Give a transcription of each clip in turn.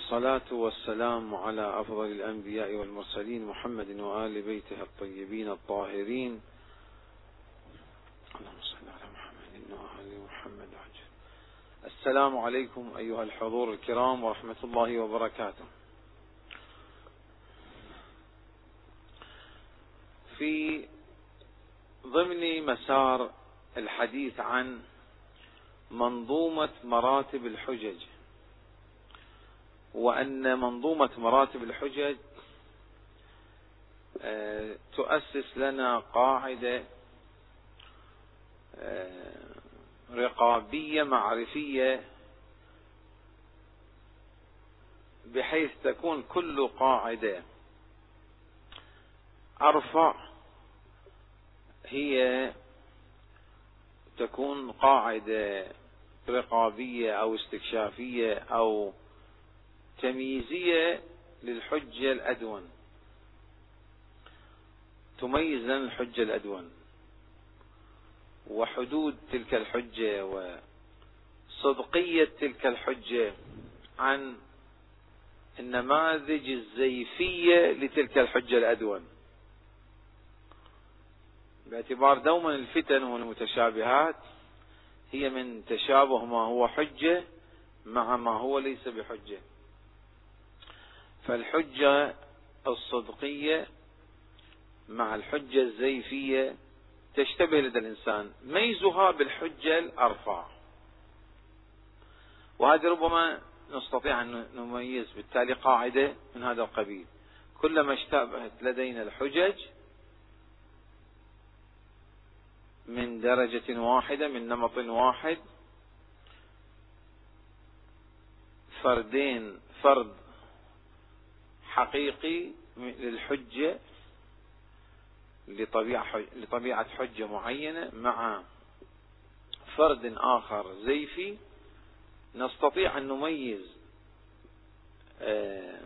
والصلاة والسلام على أفضل الأنبياء والمرسلين محمد وآل بيته الطيبين الطاهرين اللهم صل على محمد وآل محمد عجل. السلام عليكم أيها الحضور الكرام ورحمة الله وبركاته في ضمن مسار الحديث عن منظومة مراتب الحجج وأن منظومة مراتب الحجج آه، تؤسس لنا قاعدة آه، رقابية معرفية بحيث تكون كل قاعدة أرفع هي تكون قاعدة رقابية أو استكشافية أو تمييزية للحجة الأدون. تميز لنا الحجة الأدون. وحدود تلك الحجة وصدقية تلك الحجة عن النماذج الزيفية لتلك الحجة الأدون. باعتبار دوما الفتن والمتشابهات هي من تشابه ما هو حجة مع ما هو ليس بحجة. فالحجة الصدقية مع الحجة الزيفية تشتبه لدى الإنسان. ميزها بالحجة الأرفع. وهذه ربما نستطيع أن نميز بالتالي قاعدة من هذا القبيل. كلما اشتبهت لدينا الحجج من درجة واحدة من نمط واحد فردين فرد حقيقي للحجة لطبيعة حجة معينة مع فرد آخر زيفي نستطيع أن نميز آه،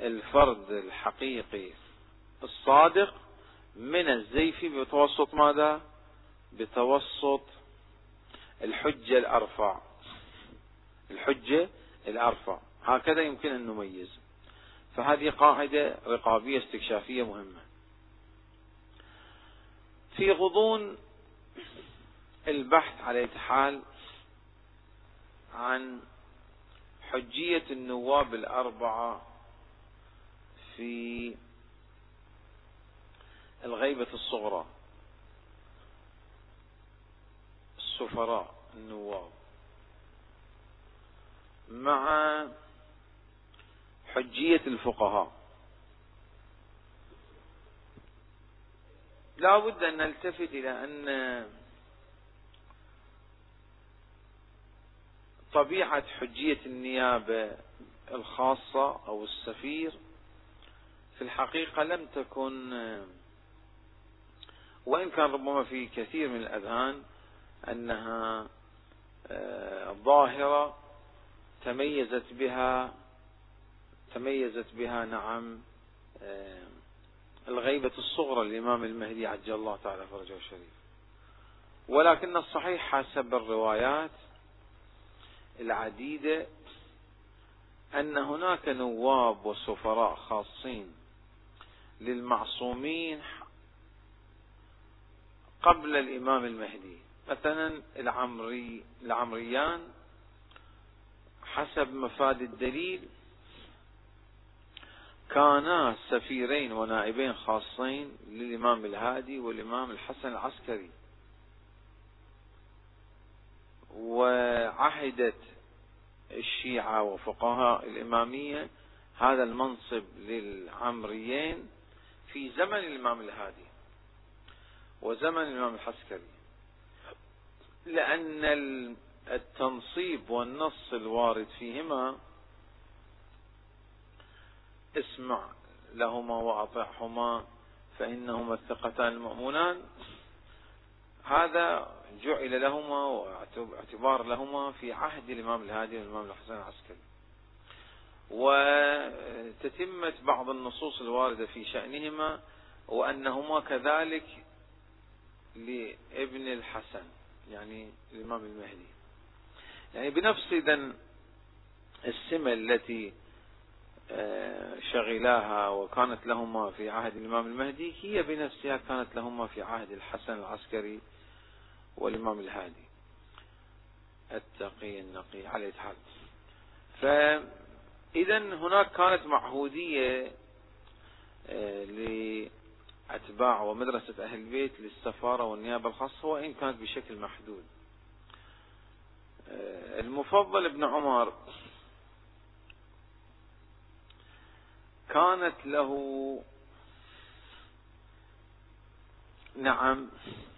الفرد الحقيقي الصادق من الزيفي بتوسط ماذا؟ بتوسط الحجة الأرفع. الحجة الأرفع. هكذا يمكن أن نميز. فهذه قاعدة رقابية استكشافية مهمة. في غضون البحث على حال عن حجية النواب الأربعة في الغيبة الصغرى. السفراء النواب. مع حجية الفقهاء. لا بد أن نلتفت إلى أن طبيعة حجية النيابة الخاصة أو السفير في الحقيقة لم تكن وإن كان ربما في كثير من الأذهان أنها آه، ظاهرة تميزت بها تميزت بها نعم. آه، الغيبة الصغرى للإمام المهدي عجل الله تعالى فرجه الشريف. ولكن الصحيح حسب الروايات العديدة أن هناك نواب وسفراء خاصين للمعصومين قبل الإمام المهدي. مثلا العمري العمريان حسب مفاد الدليل كانا سفيرين ونائبين خاصين للإمام الهادي والإمام الحسن العسكري. وعهدت الشيعة وفقهاء الإمامية هذا المنصب للعمريين في زمن الإمام الهادي وزمن الإمام العسكري. لأن التنصيب والنص الوارد فيهما اسمع لهما وأطعهما فإنهما الثقتان المأمونان هذا جعل لهما واعتبار لهما في عهد الإمام الهادي والإمام الحسن العسكري. وتتمت بعض النصوص الواردة في شأنهما وأنهما كذلك لابن الحسن يعني الإمام المهدي. يعني بنفس إذا السمة التي شغلاها وكانت لهما في عهد الإمام المهدي هي بنفسها كانت لهما في عهد الحسن العسكري والإمام الهادي. التقي النقي على الحال. فإذا هناك كانت معهودية آه، لأتباع ومدرسة أهل البيت للسفارة والنيابة الخاصة وإن كانت بشكل محدود. آه، المفضل ابن عمر. كانت له نعم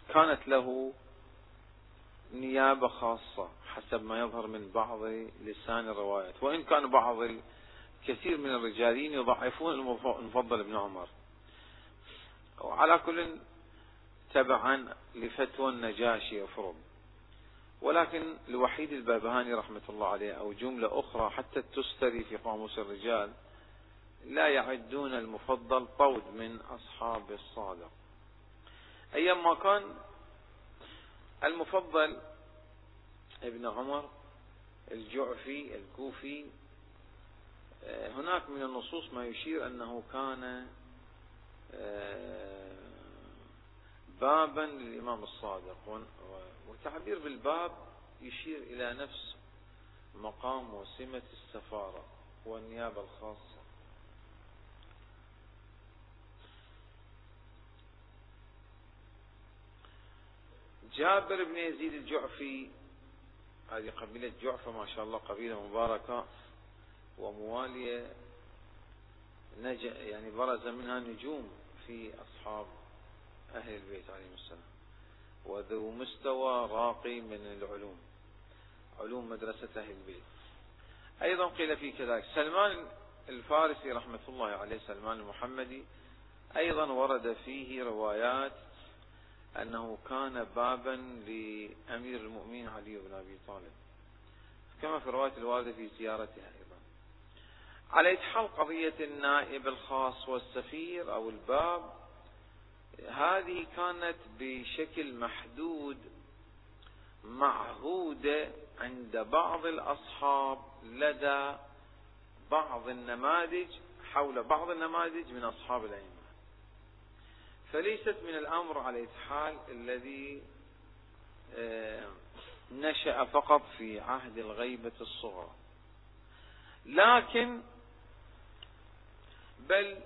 كانت له نيابة خاصة حسب ما يظهر من بعض لسان الروايات وإن كان بعض الكثير من الرجالين يضعفون المفضل ابن عمر. وعلى كل تبعا لفتوى النجاشي يفرض. ولكن الوحيد البابهاني رحمة الله عليه أو جملة أخرى حتى تستري في قاموس الرجال لا يعدون المفضل طود من أصحاب الصادق. أيام ما كان المفضل ابن عمر الجعفي الكوفي آه، هناك من النصوص ما يشير أنه كان آه، بابا للإمام الصادق. وتعبير بالباب يشير إلى نفس مقام وسمة السفارة والنيابة الخاصة. جابر بن يزيد الجعفي هذه قبيلة جعفة ما شاء الله قبيلة مباركة وموالية نج يعني برز منها نجوم في أصحاب أهل البيت عليهم السلام. وذو مستوى راقي من العلوم علوم مدرسة أهل البيت. أيضا قيل في كذلك سلمان الفارسي رحمة الله عليه سلمان المحمدي أيضا ورد فيه روايات أنه كان بابا لأمير المؤمنين علي بن أبي طالب. كما في رواية الواردة في زيارتها أيضا. على حال قضية النائب الخاص والسفير أو الباب هذه كانت بشكل محدود معهودة عند بعض الأصحاب لدى بعض النماذج حول بعض النماذج من أصحاب الأئمة. فليست من الأمر على حال الذي آه، نشأ فقط في عهد الغيبة الصغرى لكن بل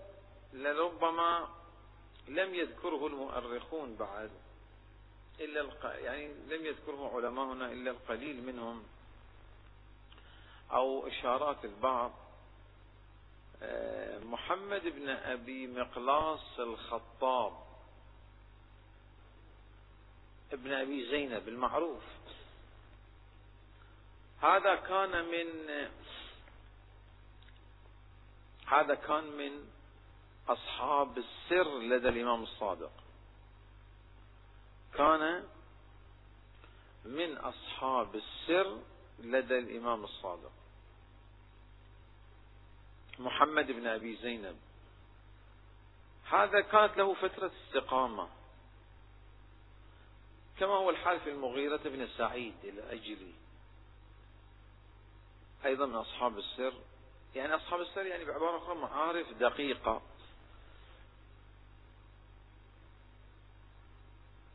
لربما لم يذكره المؤرخون بعد إلا. يعني لم يذكره علماؤنا إلا القليل منهم أو إشارات البعض محمد بن أبي مقلاص الخطاب. ابن أبي زينب المعروف. هذا كان من هذا كان من أصحاب السر لدى الإمام الصادق. كان من أصحاب السر لدى الإمام الصادق. محمد بن أبي زينب. هذا كانت له فترة استقامة. كما هو الحال في المغيرة بن سعيد الأجلي. أيضا من أصحاب السر. يعني أصحاب السر يعني بعبارة أخرى معارف دقيقة.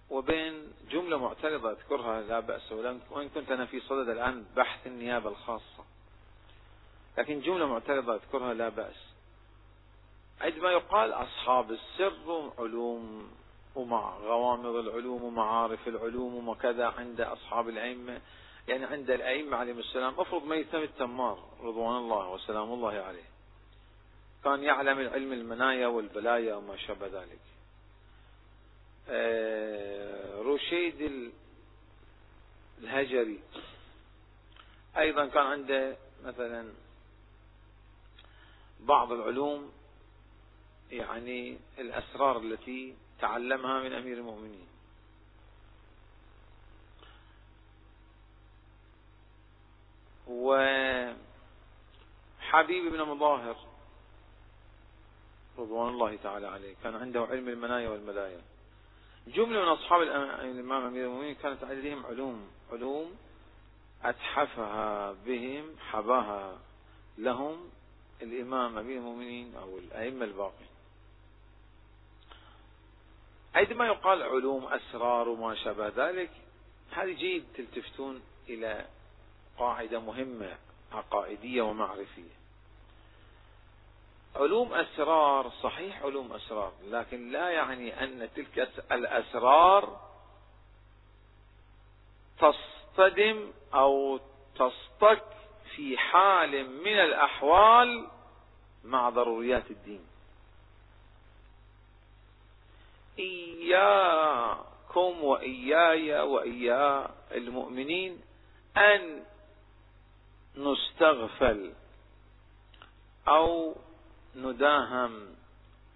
وبين جملة معترضة أذكرها لا بأس وإن كنت أنا في صدد الآن بحث النيابة الخاصة. لكن جملة معترضة أذكرها لا بأس. عندما يقال أصحاب السر علوم ومع غوامض العلوم ومعارف العلوم وكذا عند أصحاب الأئمة. يعني عند الأئمة عليهم السلام. افرض ميتم التمار رضوان الله وسلام الله عليه. كان يعلم العلم المنايا والبلايا وما شابه ذلك. آه، رشيد الهجري. أيضا كان عنده مثلا بعض العلوم يعني الأسرار التي تعلمها من أمير المؤمنين. وحبيب بن مظاهر رضوان الله تعالى عليه كان عنده علم المنايا والملايا. جملة من أصحاب الإمام أمير المؤمنين كانت لديهم علوم علوم أتحفها بهم حباها لهم الإمام أمير المؤمنين أو الأئمة الباقين. عندما يقال علوم أسرار وما شابه ذلك هذه جيد تلتفتون إلى قاعدة مهمة عقائدية ومعرفية. علوم أسرار صحيح علوم أسرار لكن لا يعني أن تلك الأسرار تصطدم أو تصطك في حال من الأحوال مع ضروريات الدين. إياكم وإياي وإيا المؤمنين أن نستغفل أو نداهم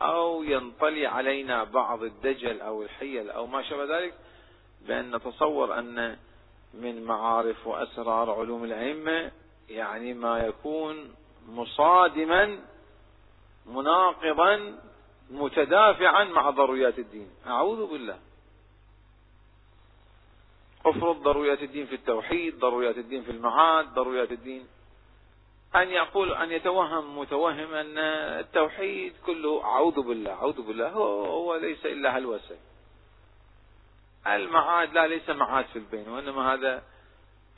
أو ينطلي علينا بعض الدجل أو الحيل أو ما شابه ذلك بأن نتصور أن من معارف وأسرار علوم الأئمة يعني ما يكون مصادما مناقضا متدافعا مع ضروريات الدين. أعوذ بالله. افرض ضروريات الدين في التوحيد ضروريات الدين في المعاد ضروريات الدين. أن يقول أن يتوهم متوهم أن التوحيد كله أعوذ بالله أعوذ بالله هو, هو ليس إلا هلوسة. المعاد لا ليس معاد في البين وإنما هذا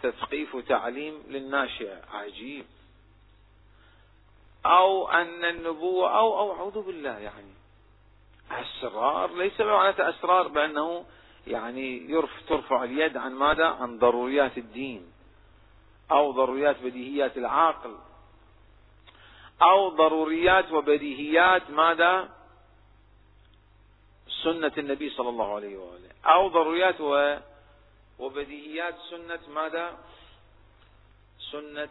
تثقيف وتعليم للناشئة. عجيب. أو أن النبوة أو أو أعوذ بالله يعني. أسرار ليس بمعنى أسرار بأنه يعني يرف ترفع اليد عن ماذا؟ عن ضروريات الدين. أو ضروريات بديهيات العقل. أو ضروريات وبديهيات ماذا؟ سنة النبي صلى الله عليه وآله. أو ضروريات و وبديهيات سنة ماذا؟ سنة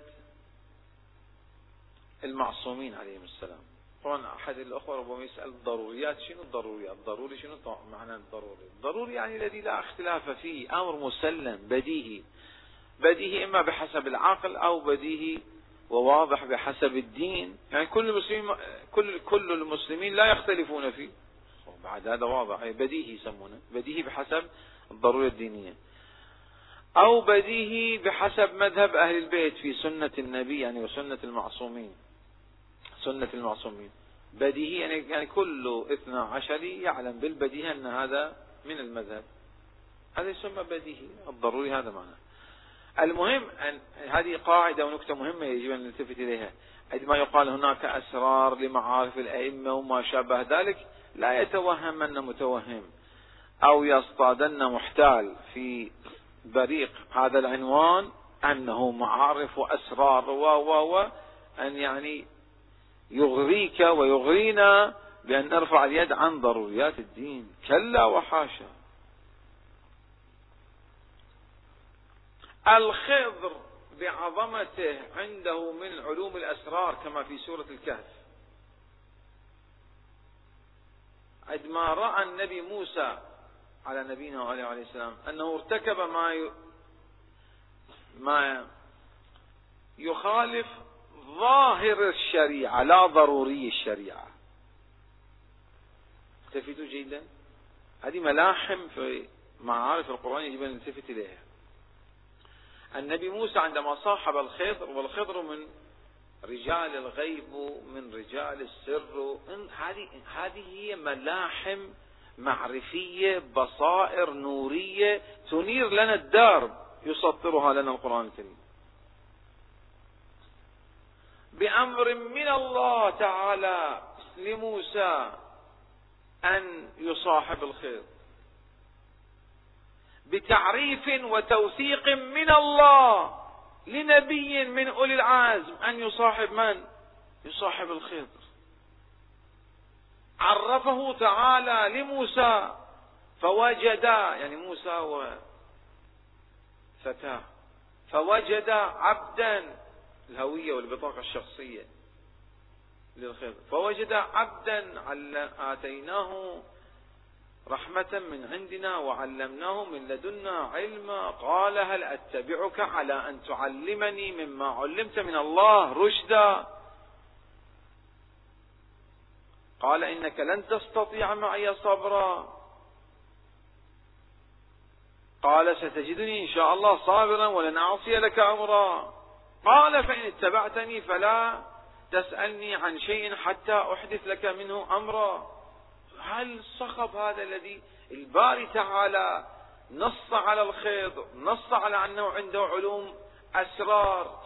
المعصومين عليهم السلام. طبعا أحد الأخوة ربما يسأل الضروريات شنو الضروريات؟ الضروري شنو معنى الضروري؟ الضروري يعني الذي لا اختلاف فيه أمر مسلم بديهي. بديهي إما بحسب العقل أو بديهي وواضح بحسب الدين. يعني كل المسلمين كل كل المسلمين لا يختلفون فيه. بعد هذا واضح بديهي يسمونه بديهي بحسب الضرورة الدينية. أو بديهي بحسب مذهب أهل البيت في سنة النبي يعني وسنة المعصومين. سنة المعصومين. بديهي يعني, يعني كل اثنى عشري يعلم بالبديهة أن هذا من المذهب. هذا يسمى بديهي. الضروري هذا معناه. المهم أن هذه قاعدة ونكتة مهمة يجب أن نلتفت إليها. عندما يقال هناك أسرار لمعارف الأئمة وما شابه ذلك لا يتوهمن متوهم أو يصطادن محتال في بريق. هذا العنوان أنه معارف وأسرار و و و أن يعني يغريك ويغرينا بأن نرفع اليد عن ضروريات الدين. كلا وحاشا. الخضر بعظمته عنده من علوم الأسرار كما في سورة الكهف. عندما رأى النبي موسى على نبينا وعليه عليه السلام أنه ارتكب ما. ما يخالف ظاهر الشريعة لا ضروري الشريعة التفتوا جيدا هذه ملاحم في معارف القرآن يجب أن نلتفت إليها النبي موسى عندما صاحب الخضر والخضر من رجال الغيب من رجال السر هذه هذه هي ملاحم معرفية بصائر نورية تنير لنا الدار يسطرها لنا القرآن الكريم. بأمر من الله تعالى لموسى أن يصاحب الخير. بتعريف وتوثيق من الله لنبي من أولي العزم أن يصاحب من؟ يصاحب الخضر عرفه تعالى لموسى فوجد يعني موسى وفتاه فوجد عبدا الهوية والبطاقة الشخصية للخضر فوجد عبدا آتيناه رحمة من عندنا وعلمناه من لدنا علما قال هل أتبعك على أن تعلمني مما علمت من الله رشدا؟ قال إنك لن تستطيع معي صبرا. قال ستجدني إن شاء الله صابرا ولن أعصي لك أمرا. قال فإن اتبعتني فلا تسألني عن شيء حتى أحدث لك منه أمرا. هل الصخب هذا الذي الباري تعالى نص على الخيط نص على أنه عنده علوم أسرار؟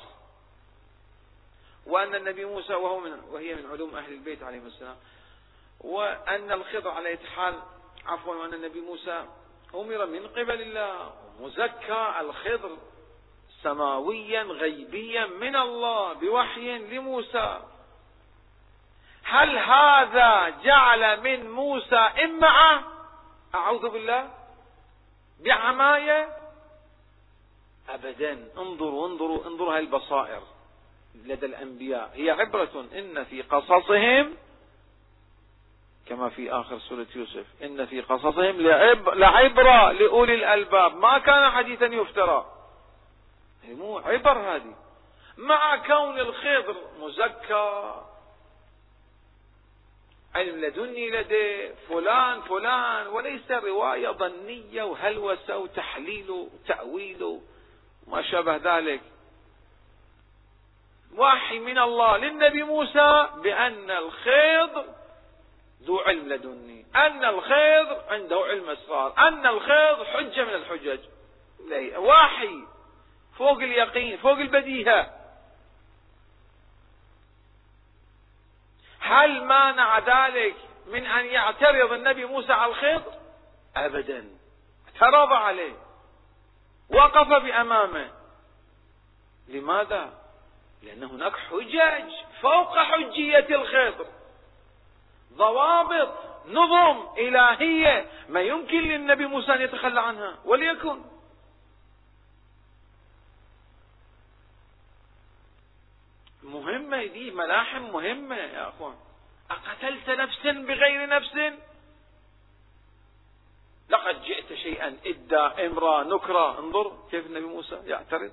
وأن النبي موسى وهو من وهي من علوم أهل البيت عليهم السلام وأن الخضر على حال عفوا وأن النبي موسى أمر من قبل الله مزكى الخضر سماويا غيبيا من الله بوحي لموسى. هل هذا جعل من موسى إمعة؟ أعوذ بالله. بعماية؟ أبدا. انظروا انظروا انظروا هاي البصائر لدى الأنبياء. هي عبرة إن في قصصهم كما في آخر سورة يوسف. إن في قصصهم لعبرة لأولي الألباب. ما كان حديثا يفترى. مو عبر هذه. مع كون الخضر مزكى. علم لدني لديه فلان فلان. وليس رواية ظنية. وهلوسة وتحليل وتأويل. وما شابه ذلك. وحي من الله للنبي موسى بأن الخيض ذو علم لدني. أن الخيض عنده علم أسرار أن الخيض حجة من الحجج. وحي فوق اليقين. فوق البديهة. هل مانع ذلك من أن يعترض النبي موسى على الخيط أبدا. اعترض عليه. وقف بأمامه. لماذا؟ لأن هناك حجج فوق حجية الخيط ضوابط نظم إلهية ما يمكن للنبي موسى أن يتخلى عنها وليكن. مهمة دي ملاحم مهمة يا أخوان. أقتلت نفسا بغير نفس؟ لقد جئت شيئا إدى إمرا نكرا انظر كيف النبي موسى يعترض.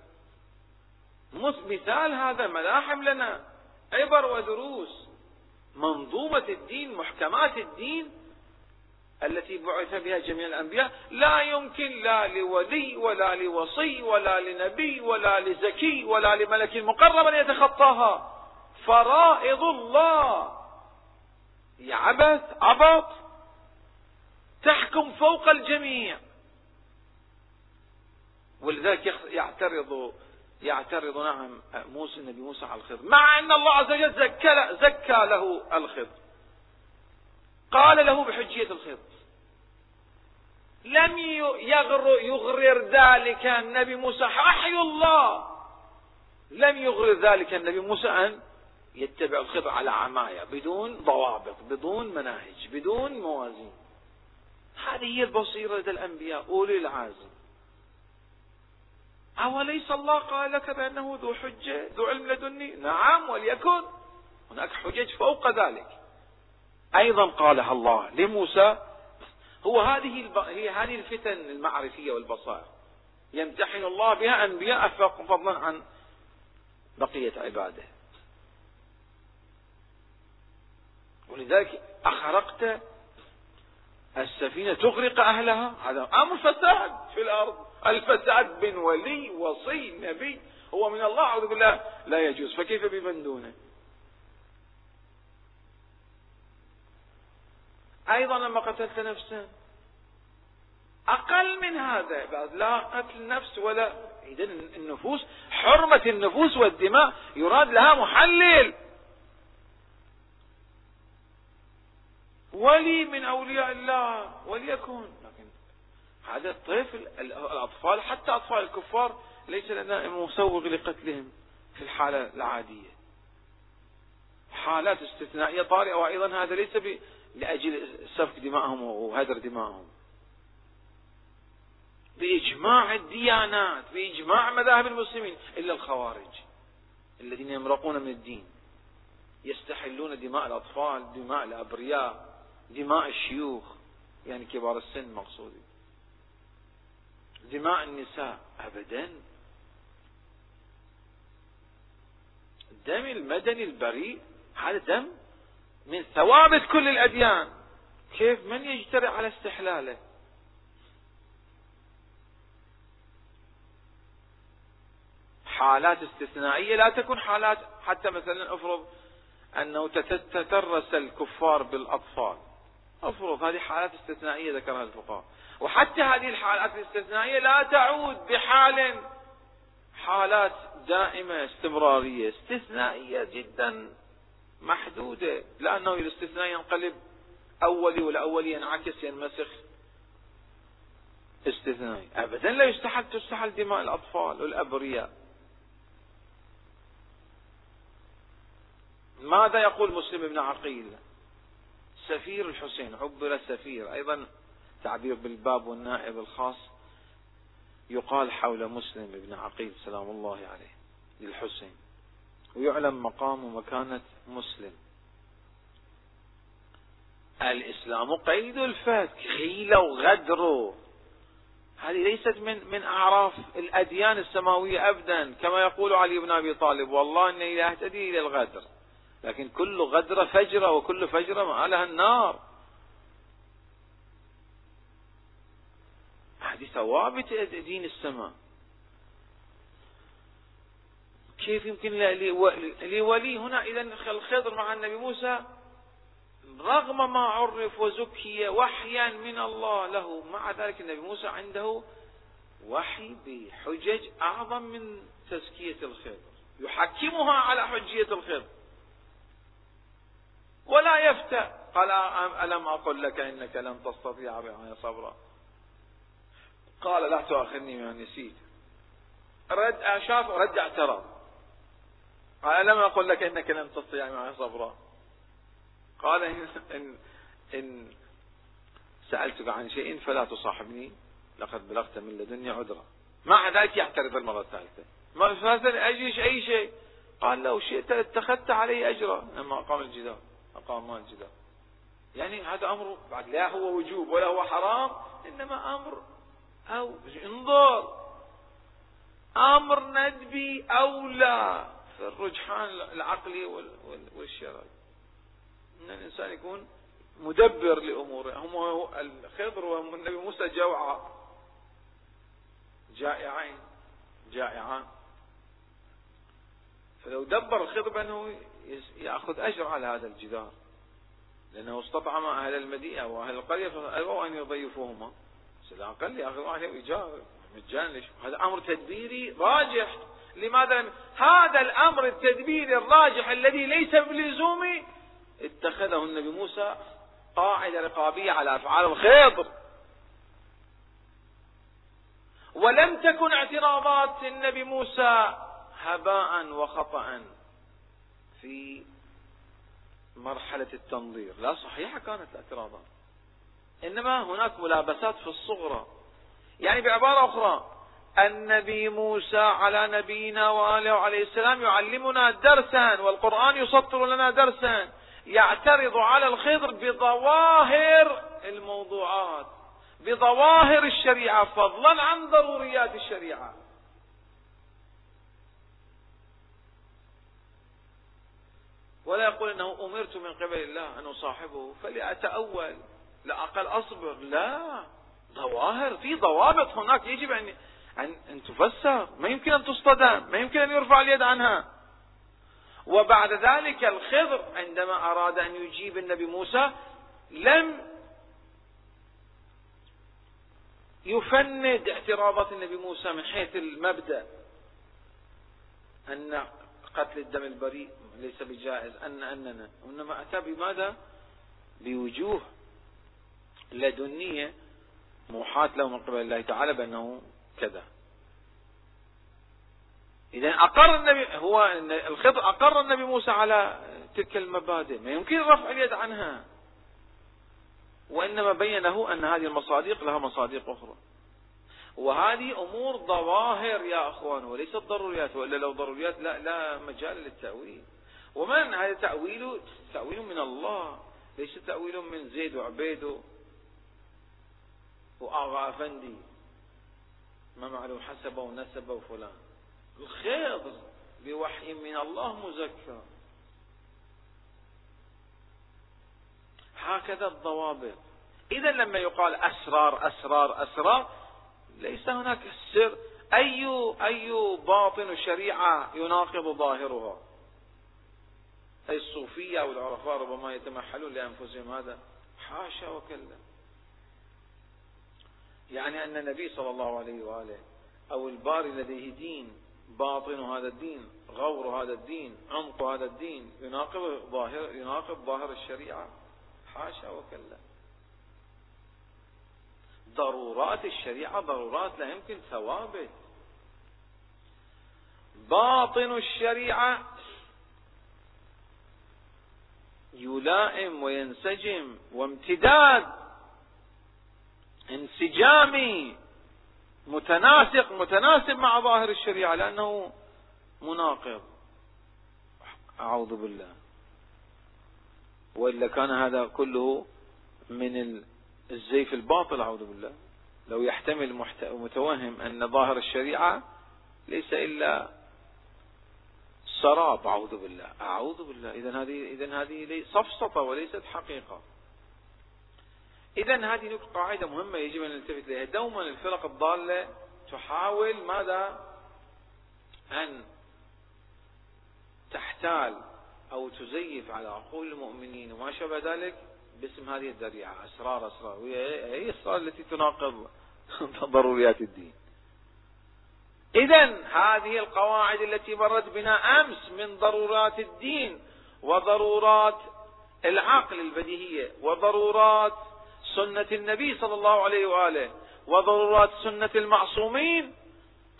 مثال هذا ملاحم لنا. عبر ودروس. منظومة الدين محكمات الدين التي بعث بها جميع الأنبياء لا يمكن لا لولي ولا لوصي ولا لنبي ولا لزكي ولا لملك مقرب أن يتخطاها. فرائض الله. عبث عبط. تحكم فوق الجميع. ولذلك يعترض يعترض نعم موسى النبي موسى على الخضر. مع أن الله عز وجل زكى, زكى له الخضر. قال له بحجية الخضر. لم يغر يغرر ذلك النبي موسى. حي الله. لم يغرر ذلك النبي موسى أن يتبع الخضر على عماية بدون ضوابط بدون مناهج بدون موازين. هذه هي البصيرة لدى الأنبياء أولي العازم أوليس الله قال لك بأنه ذو حجة ذو علم لدني؟ نعم وليكن. هناك حجج فوق ذلك. أيضا قالها الله لموسى هو هذه الب... هي هذه الفتن المعرفية والبصائر. يمتحن الله بها أنبياء فضلا عن بقية عباده. ولذلك أخرقت السفينة تغرق أهلها. هذا أمر فساد في الأرض. الفساد بين ولي وصي نبي. هو من الله أعوذ بالله. لا يجوز. فكيف بمن دونه؟ أيضا لما قتلت نفسا أقل من هذا. بعد لا قتل نفس ولا إذا النفوس حرمة النفوس والدماء يراد لها محلل. ولي من أولياء الله وليكن. هذا الطفل الأطفال حتى أطفال الكفار ليس لنا مسوغ لقتلهم في الحالة العادية. حالات استثنائية طارئة وأيضا هذا ليس لأجل سفك دمائهم وهدر دمائهم بإجماع الديانات بإجماع مذاهب المسلمين إلا الخوارج الذين يمرقون من الدين. يستحلون دماء الأطفال دماء الأبرياء دماء الشيوخ يعني كبار السن مقصودي دماء النساء أبدا. الدم المدني البريء هذا دم من ثوابت كل الأديان. كيف؟ من يجترئ على استحلاله؟ حالات استثنائية لا تكون حالات حتى مثلا افرض أنه تترس الكفار بالأطفال. أفرض هذه حالات استثنائية ذكرها الفقهاء. وحتى هذه الحالات الاستثنائية لا تعود بحال حالات دائمة استمرارية استثنائية جدا محدودة. لأنه الاستثناء ينقلب أولي والأولي ينعكس ينمسخ. استثنائي أبدا لا يستحل تستحل دماء الأطفال والأبرياء. ماذا يقول مسلم بن عقيل؟ سفير الحسين عبر سفير أيضا تعبير بالباب والنائب الخاص يقال حول مسلم بن عقيل سلام الله عليه للحسين. ويعلم مقام ومكانة مسلم. الإسلام قيد الفتك حيلة وغدر. هذه ليست من من أعراف الأديان السماوية أبدا كما يقول علي بن أبي طالب والله إني لا أهتدي إلى الغدر. لكن كل غدرة فجرة وكل فجرة ما لها النار. هذه ثوابت دين السماء. كيف يمكن لولي هنا إذا الخضر مع النبي موسى؟ رغم ما عرف وزكي وحيا من الله له مع ذلك النبي موسى عنده وحي بحجج أعظم من تزكية الخضر. يحكمها على حجية الخضر. ولا يفتى. قال ألم أقل لك إنك لن تستطيع معي صبرا؟ قال لا تؤاخذني ما نسيت. رد شاف رد اعتراض. قال ألم أقل لك إنك لن تستطيع معي صبرا؟ قال إن, إن, إن سألتك عن شيء فلا تصاحبني. لقد بلغت من لدني عذرا. مع ذلك يعترض المرة الثالثة. مثلا أجيش أي شيء؟ قال لو شئت اتخذت علي أجرا. لما أقام الجدار. أقام الجدار يعني هذا أمر بعد لا هو وجوب ولا هو حرام إنما أمر أو انظر أمر ندبي أو لا في الرجحان العقلي والشرعي. أن الإنسان يكون مدبر لأموره. هم الخضر والنبي موسى جوعا. جائعين. جائعان. فلو دبر الخضر بأنه يأخذ أجر على هذا الجدار. لأنه استطعم أهل المدينة وأهل القرية فأبوا أن يضيفوهما. على الأقل يأخذوا عليه إيجار مجانا هذا أمر تدبيري راجح. لماذا؟ هذا الأمر التدبيري الراجح الذي ليس بلزوم اتخذه النبي موسى قاعدة رقابية على أفعال الخضر. ولم تكن اعتراضات النبي موسى هباء وخطأ. في مرحلة التنظير. لا صحيحة كانت الاعتراضات. إنما هناك ملابسات في الصغرى. يعني بعبارة أخرى النبي موسى على نبينا وآله عليه السلام يعلمنا درسا والقرآن يسطر لنا درسا. يعترض على الخضر بظواهر الموضوعات بظواهر الشريعة فضلا عن ضروريات الشريعة. ولا يقول إنه أمرت من قبل الله أن أصاحبه فلاتأول لا أقل أصبر. لا ظواهر في ضوابط هناك يجب أن أن, أن تفسر. ما يمكن أن تصطدم ما يمكن أن يرفع اليد عنها. وبعد ذلك الخضر عندما أراد أن يجيب النبي موسى لم يفند اعتراضات النبي موسى من حيث المبدأ أن قتل الدم البريء ليس بجائز. أن أننا وإنما أتى بماذا؟ بوجوه لدنية موحاة له من قبل الله تعالى بأنه كذا. إذا أقر النبي هو الخضر أقر النبي موسى على تلك المبادئ. ما يمكن رفع اليد عنها. وإنما بين له أن هذه المصادق لها مصادق أخرى. وهذه أمور ظواهر يا أخوان وليست ضروريات وإلا لو ضروريات لا, لا مجال للتأويل. ومن هذا تأويل تأويل من الله ليس تأويل من زيد وعبيد وآغا أفندي ما معلوم حسب ونسب فلان الخير بوحي من الله مزكى هكذا الضوابط. إذا لما يقال أسرار أسرار أسرار ليس هناك سر. أي أي باطن شريعة يناقض ظاهرها؟ أي الصوفية أو العرفاء ربما يتمحلون لأنفسهم هذا. حاشا وكلا. يعني أن النبي صلى الله عليه وآله أو الباري لديه دين باطن هذا الدين غور هذا الدين عمق هذا الدين يناقض ظاهر يناقض ظاهر الشريعة. حاشا وكلا. ضرورات الشريعة ضرورات لا يمكن ثوابت باطن الشريعة يلائم وينسجم وامتداد. انسجامي متناسق متناسب مع ظاهر الشريعة لأنه مناقض. أعوذ بالله. وإلا كان هذا كله من الزيف الباطل أعوذ بالله. لو يحتمل متوهم أن ظاهر الشريعة ليس إلا سراب أعوذ بالله. أعوذ بالله. إذا هذه إذا هذه سفسطة وليست حقيقة. إذا هذه قاعدة مهمة يجب أن نلتفت إليها دوما الفرق الضالة تحاول ماذا؟ أن تحتال أو تزيف على عقول المؤمنين وما شابه ذلك باسم هذه الذريعة أسرار أسرار. هي الأسرار التي تناقض ضروريات الدين. إذا هذه القواعد التي مرت بنا أمس من ضرورات الدين وضرورات العقل البديهية وضرورات سنة النبي صلى الله عليه وآله وضرورات سنة المعصومين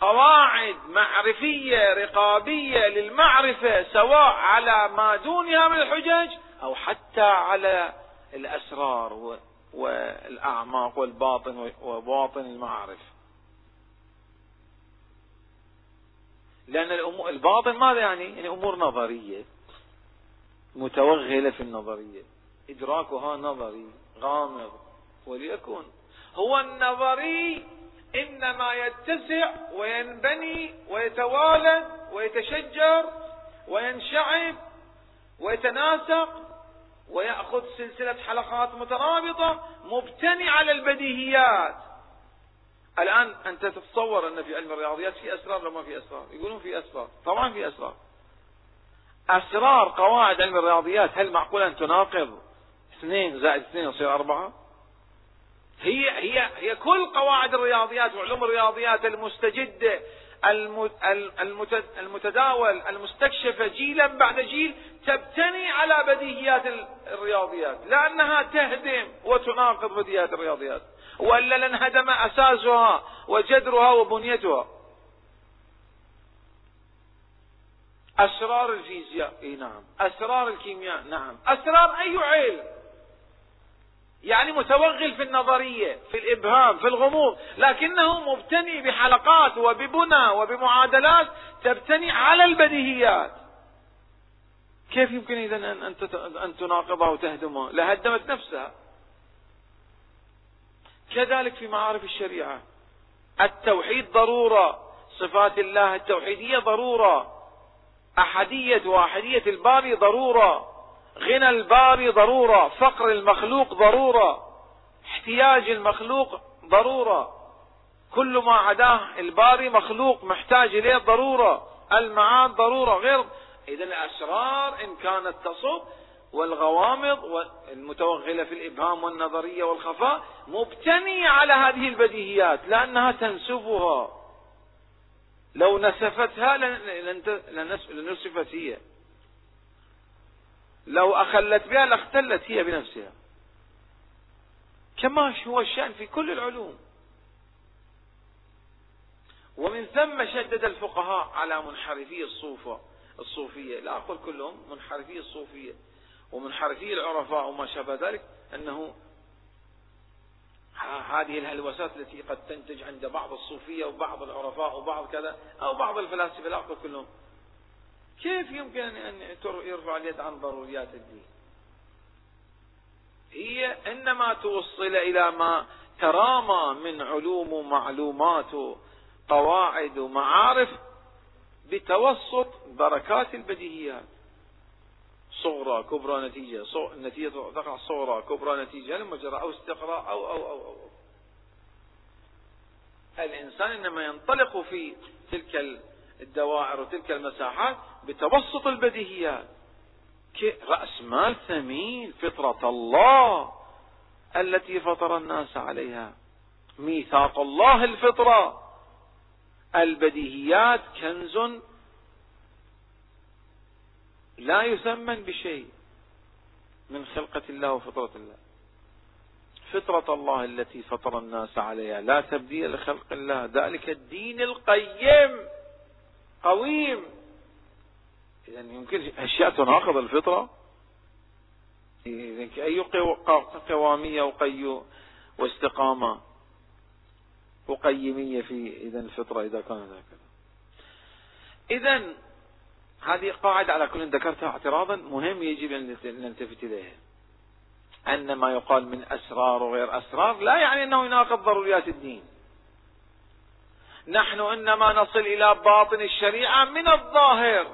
قواعد معرفية رقابية للمعرفة سواء على ما دونها من الحجج أو حتى على الأسرار والأعماق والباطن وباطن المعارف. لأن الأمور الباطن ماذا يعني؟ يعني أمور نظرية متوغلة في النظرية. إدراكها نظري غامض وليكن. هو النظري إنما يتسع وينبني ويتوالد ويتشجر وينشعب ويتناسق ويأخذ سلسلة حلقات مترابطة مبتني على البديهيات. الآن أنت تتصور أن في علم الرياضيات في أسرار لو ما في أسرار؟ يقولون في أسرار. طبعا في أسرار. أسرار قواعد علم الرياضيات هل معقول أن تناقض اثنين زائد اثنين يصير أربعة؟ هي هي هي كل قواعد الرياضيات وعلوم الرياضيات المستجدة المتداول المستكشفة جيلا بعد جيل تبتني على بديهيات الرياضيات لأنها تهدم وتناقض بديهيات الرياضيات. وإلا لانهدم أساسها وجذرها وبنيتها. أسرار الفيزياء إي نعم. أسرار الكيمياء نعم. أسرار أي علم؟ يعني متوغل في النظرية في الإبهام في الغموض. لكنه مبتني بحلقات وببنى وبمعادلات تبتني على البديهيات. كيف يمكن إذا أن تناقضها وتهدمها؟ لهدمت نفسها. كذلك في معارف الشريعة. التوحيد ضرورة. صفات الله التوحيدية ضرورة. أحدية واحدية الباري ضرورة. غنى الباري ضرورة. فقر المخلوق ضرورة. احتياج المخلوق ضرورة. كل ما عداه الباري مخلوق محتاج إليه ضرورة. المعاد ضرورة. غير إذا الأسرار إن كانت تصب والغوامض المتوغلة في الإبهام والنظرية والخفاء مبتنية على هذه البديهيات لأنها تنسفها لو نسفتها لنسفت هي. لو أخلت بها لاختلت هي بنفسها. كما هو الشأن في كل العلوم. ومن ثم شدد الفقهاء على منحرفي الصوفة الصوفية. لا أقول كلهم منحرفي الصوفية. ومنحرفي العرفاء وما شابه ذلك أنه هذه الهلوسات التي قد تنتج عند بعض الصوفية وبعض العرفاء وبعض كذا أو بعض الفلاسفة لا أقول كلهم. كيف يمكن أن يرفع اليد عن ضروريات الدين؟ هي إنما توصل إلى ما ترامى من علوم ومعلومات وقواعد ومعارف بتوسط بركات البديهيات. صغرى كبرى نتيجة النتيجة تقع صغرى كبرى نتيجة المجرى أو استقراء أو أو أو, أو. الإنسان إنما ينطلق في تلك الدوائر وتلك المساحات بتوسط البديهيات. رأس مال ثمين فطرة الله التي فطر الناس عليها. ميثاق الله الفطرة. البديهيات كنز لا يثمن بشيء من خلقة الله وفطرة الله. فطرة الله التي فطر الناس عليها لا تبديل لخلق الله. ذلك الدين القيم قويم. إذا يمكن أشياء تناقض الفطرة. أي قوامية وقي واستقامة وقيمية في إذا الفطرة إذا كانت هكذا إذا هذه قاعدة على كل ذكرتها اعتراضا مهم يجب أن نلتفت إليها. أن ما يقال من أسرار وغير أسرار لا يعني أنه يناقض ضروريات الدين. نحن إنما نصل إلى باطن الشريعة من الظاهر.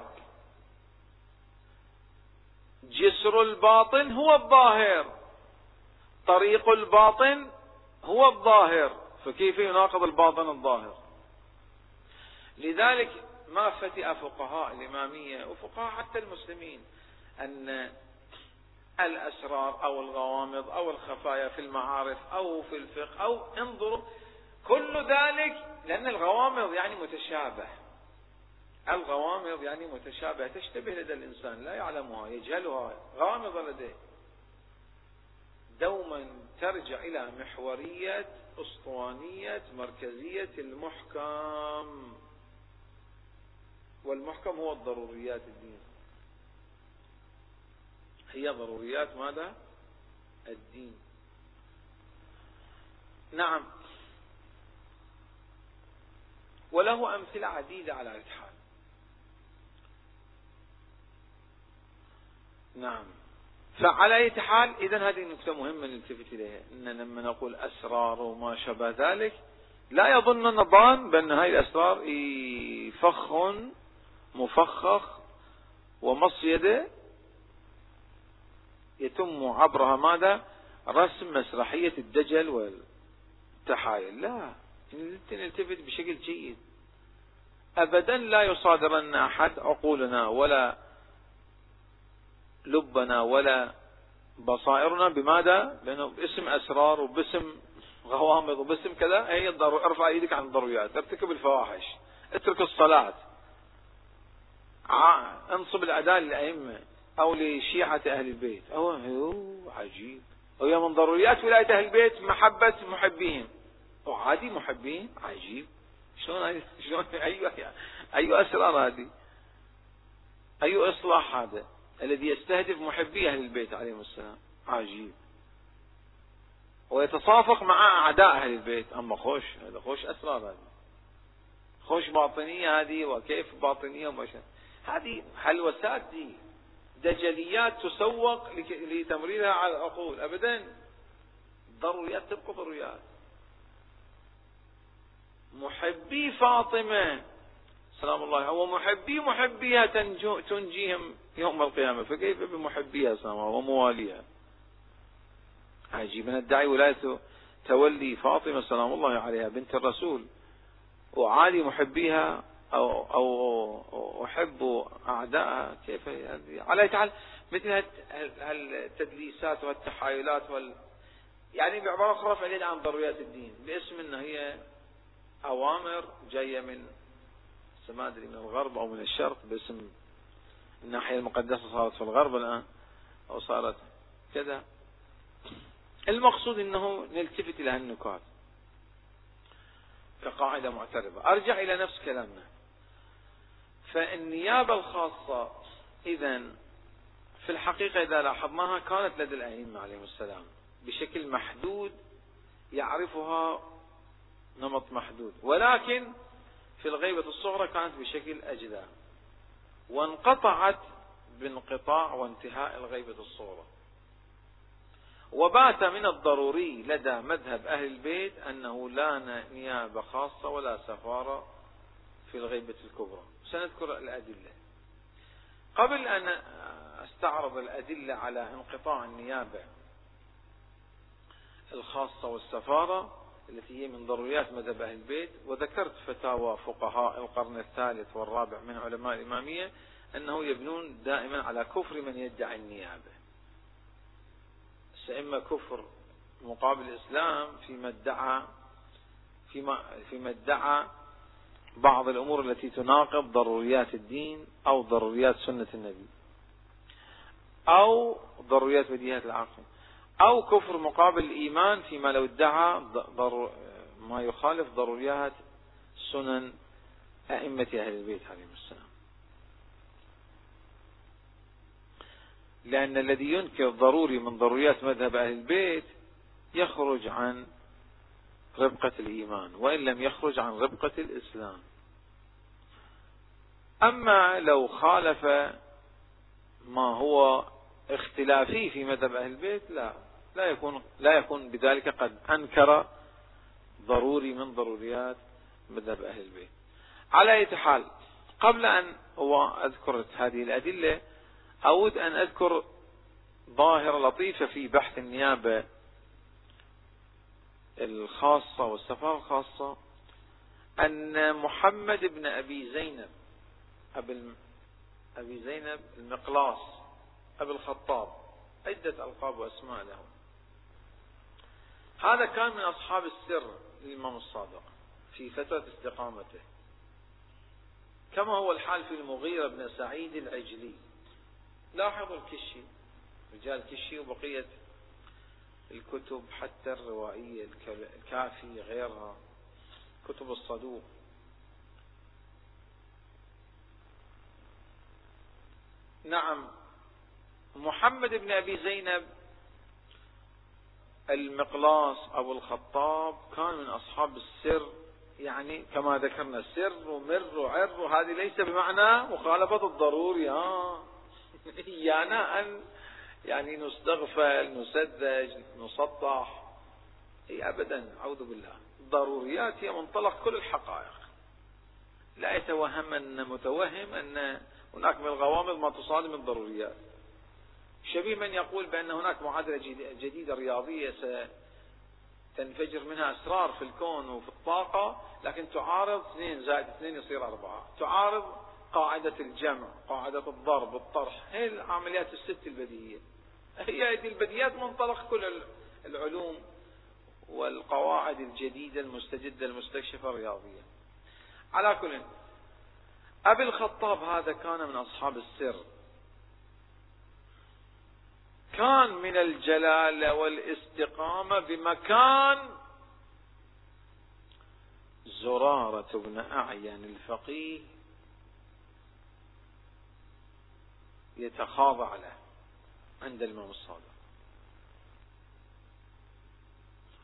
جسر الباطن هو الظاهر. طريق الباطن هو الظاهر. فكيف يناقض الباطن الظاهر؟ لذلك ما فتئ فقهاء الإمامية وفقهاء حتى المسلمين أن الأسرار أو الغوامض أو الخفايا في المعارف أو في الفقه أو انظروا كل ذلك لأن الغوامض يعني متشابه. الغوامض يعني متشابه تشتبه لدى الإنسان لا يعلمها يجهلها. غامضة لديه. دوما ترجع إلى محورية أسطوانية مركزية المحكم. والمحكم هو الضروريات الدين. هي ضروريات ماذا؟ الدين. نعم. وله أمثلة عديدة على الحال. نعم. فعلى أي حال إذا هذه نكتة مهمة نلتفت إليها. إن لما نقول أسرار وما شابه ذلك لا يظن النظام بأن هذه الأسرار فخ مفخخ ومصيدة يتم عبرها ماذا؟ رسم مسرحية الدجل والتحايل. لا نلتفت بشكل جيد. أبدا لا يصادرن أحد عقولنا ولا لبنا ولا بصائرنا بماذا؟ لأنه باسم أسرار وباسم غوامض وباسم كذا هي ارفع إيدك عن الضروريات ارتكب الفواحش اترك الصلاة. انصب الأداء للأئمة أو لشيعة أهل البيت. أو عجيب. وهي من ضروريات ولاية أهل البيت محبة محبيهم. وعادي محبين؟ عجيب. شلون شلون أي أي أسرار هذه. أي إصلاح هذا الذي يستهدف محبي أهل البيت عليهم السلام. عجيب. ويتصافق مع أعداء أهل البيت. أما خوش هذا خوش أسرار هذه. خوش باطنية هذه وكيف باطنية وما هذه حلوسات دي. دجليات تسوق لتمريرها على العقول. أبدا. ضروريات تبقى ضروريات. محبي فاطمة. سلام الله. ومحبي محبيها تنجيهم يوم القيامة. فكيف بمحبيها سلام الله؟ ومواليها عجيب. ندعي ولاية تولي فاطمة سلام الله عليها بنت الرسول. وعادي محبيها أو أو أحب أعداءها. كيف على تعال مثل هالتدليسات والتحايلات وال يعني بعبارة أخرى فعليا عن ضروريات الدين. باسم أنها هي أوامر جاية من ما أدري من الغرب أو من الشرق. باسم الناحية المقدسة صارت في الغرب الآن أو صارت كذا. المقصود أنه نلتفت إلى هالنكات كقاعدة معترضة. أرجع إلى نفس كلامنا. فالنيابة الخاصة إذا في الحقيقة إذا لاحظناها كانت لدى الأئمة عليهم السلام بشكل محدود يعرفها نمط محدود ولكن في الغيبة الصغرى كانت بشكل أجدى وانقطعت بانقطاع وانتهاء الغيبة الصغرى. وبات من الضروري لدى مذهب أهل البيت أنه لا نيابة خاصة ولا سفارة في الغيبة الكبرى. سنذكر الأدلة. قبل أن أستعرض الأدلة على انقطاع النيابة الخاصة والسفارة التي هي من ضروريات مذهب أهل البيت وذكرت فتاوى فقهاء القرن الثالث والرابع من علماء الإمامية أنه يبنون دائما على كفر من يدعي النيابة. إما كفر مقابل الإسلام فيما ادعى فيما, فيما ادعى بعض الأمور التي تناقض ضروريات الدين أو ضروريات سنة النبي أو ضروريات بديهيات العقل أو كفر مقابل الإيمان فيما لو ادعى ما يخالف ضروريات سنن أئمة أهل البيت عليهم السلام. لأن الذي ينكر ضروري من ضروريات مذهب أهل البيت يخرج عن ربقة الإيمان وإن لم يخرج عن ربقة الإسلام. أما لو خالف ما هو اختلافي في مذهب أهل البيت لا لا يكون لا يكون بذلك قد أنكر ضروري من ضروريات مذهب أهل البيت. على أي حال قبل أن أذكر هذه الأدلة أود أن أذكر ظاهرة لطيفة في بحث النيابة الخاصة والسفارة الخاصة أن محمد بن أبي زينب أبي أبي زينب المقلاص أبي الخطاب عدة ألقاب وأسماء له هذا كان من أصحاب السر للإمام الصادق في فترة استقامته. كما هو الحال في المغيرة بن سعيد العجلي. لاحظوا الكشي رجال الكشي وبقية الكتب حتى الروائية الكافي غيرها كتب الصدوق. نعم محمد بن أبي زينب المقلاص أبو الخطاب كان من أصحاب السر يعني كما ذكرنا سر ومر وعر وهذه ليس بمعنى مخالفة الضروري ها. إيانا أن يعني نستغفل نسذج نسطح. إي ابدا أعوذ بالله. الضروريات هي منطلق كل الحقائق. لا يتوهم أن متوهم أن هناك من الغوامض ما تصادم الضروريات. شبيه من يقول بأن هناك معادلة جديدة رياضية ستنفجر منها أسرار في الكون وفي الطاقة لكن تعارض اثنين زائد اثنين يصير أربعة. تعارض قاعدة الجمع قاعدة الضرب الطرح هي العمليات الست البديهية. هي هذه البديهيات منطلق كل العلوم والقواعد الجديدة المستجدة المستكشفة الرياضية. على كل أبي الخطاب هذا كان من أصحاب السر. كان من الجلالة والاستقامة بمكان زرارة بن أعين الفقيه يتخاضع له. عند الإمام الصادق.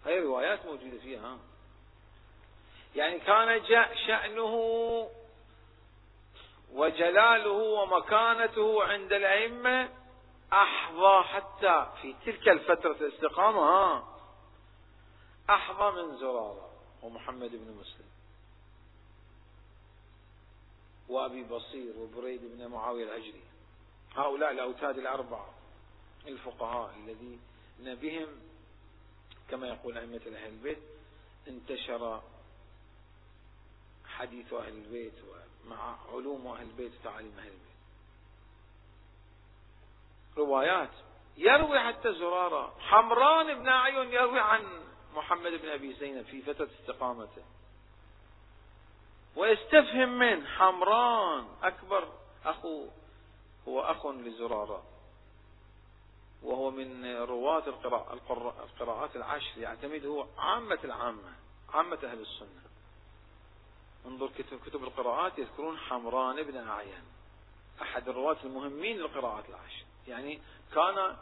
هاي روايات موجودة فيها يعني كان جاء شأنه وجلاله ومكانته عند الأئمة أحظى حتى في تلك الفترة الاستقامة ها؟ أحظى من زرارة ومحمد بن مسلم وأبي بصير وبريد بن معاوية العجلي هؤلاء الأوتاد الأربعة. الفقهاء الذين بهم كما يقول أئمة أهل البيت انتشر حديث أهل البيت مع علوم أهل البيت وتعاليم أهل البيت. روايات. يروي حتى زرارة. حمران بن أعين يروي عن محمد بن أبي زينب في فترة استقامته. ويستفهم من حمران أكبر أخو هو أخ لزرارة. وهو من رواة القراءات العشر. يعتمد هو عامة العامة عامة أهل السنة. انظر كتب, القراءات يذكرون حمران بن أعين أحد الرواة المهمين للقراءات العشر. يعني كان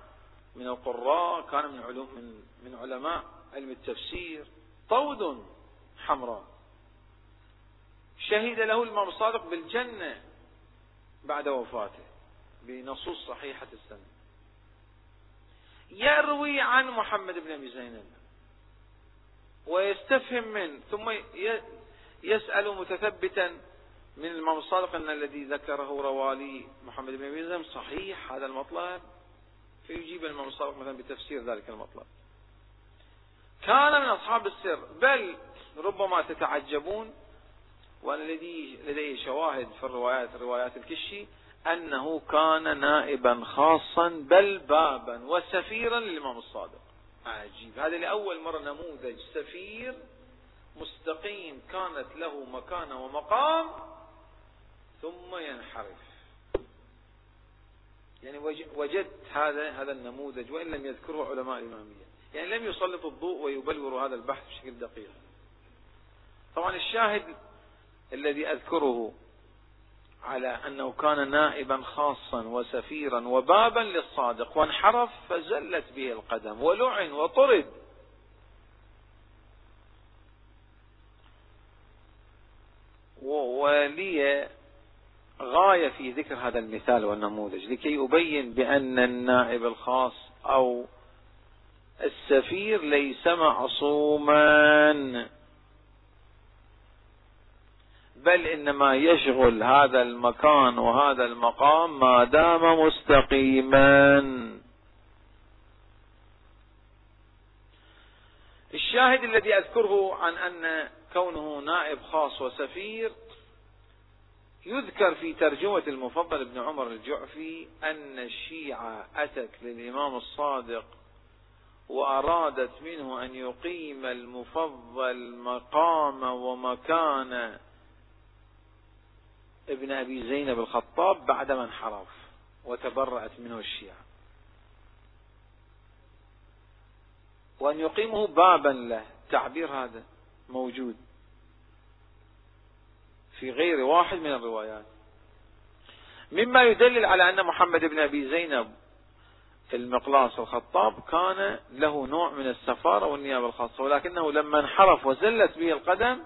من القراء كان من علوم من, من علماء علم التفسير. طود حمراء شهد له الإمام الصادق بالجنة بعد وفاته بنصوص صحيحة السنة يروي عن محمد بن أبي زينب. ويستفهم منه ثم يسأل متثبتا من الإمام الصادق أن الذي ذكره روالي محمد بن أبي زينب صحيح هذا المطلب. فيجيب الإمام الصادق مثلا بتفسير ذلك المطلب. كان من أصحاب السر بل ربما تتعجبون. وأنا لدي لدي شواهد في الروايات روايات الكشي. أنه كان نائبا خاصا بل بابا وسفيرا للإمام الصادق. عجيب. هذا لأول مرة نموذج سفير مستقيم كانت له مكانة ومقام ثم ينحرف. يعني وجدت هذا هذا النموذج وإن لم يذكره علماء الإمامية. يعني لم يسلط الضوء ويبلور هذا البحث بشكل دقيق. طبعا الشاهد الذي أذكره على أنه كان نائبا خاصا وسفيرا وبابا للصادق وانحرف فزلت به القدم ولعن وطرد. ولي غاية في ذكر هذا المثال والنموذج لكي أبين بأن النائب الخاص أو السفير ليس معصوما. بل إنما يشغل هذا المكان وهذا المقام ما دام مستقيما. الشاهد الذي أذكره عن أن كونه نائب خاص وسفير يذكر في ترجمة المفضل ابن عمر الجعفي أن الشيعة أتت للإمام الصادق وأرادت منه أن يقيم المفضل مقام ومكان ابن أبي زينب الخطاب بعدما انحرف وتبرأت منه الشيعة. وأن يقيمه بابا له تعبير هذا موجود في غير واحد من الروايات. مما يدلل على أن محمد بن أبي زينب المقلاص الخطاب كان له نوع من السفارة والنيابة الخاصة ولكنه لما انحرف وزلت به القدم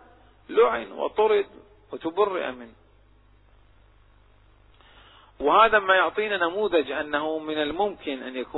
لعن وطرد وتبرئ منه. وهذا ما يعطينا نموذج أنه من الممكن أن يكون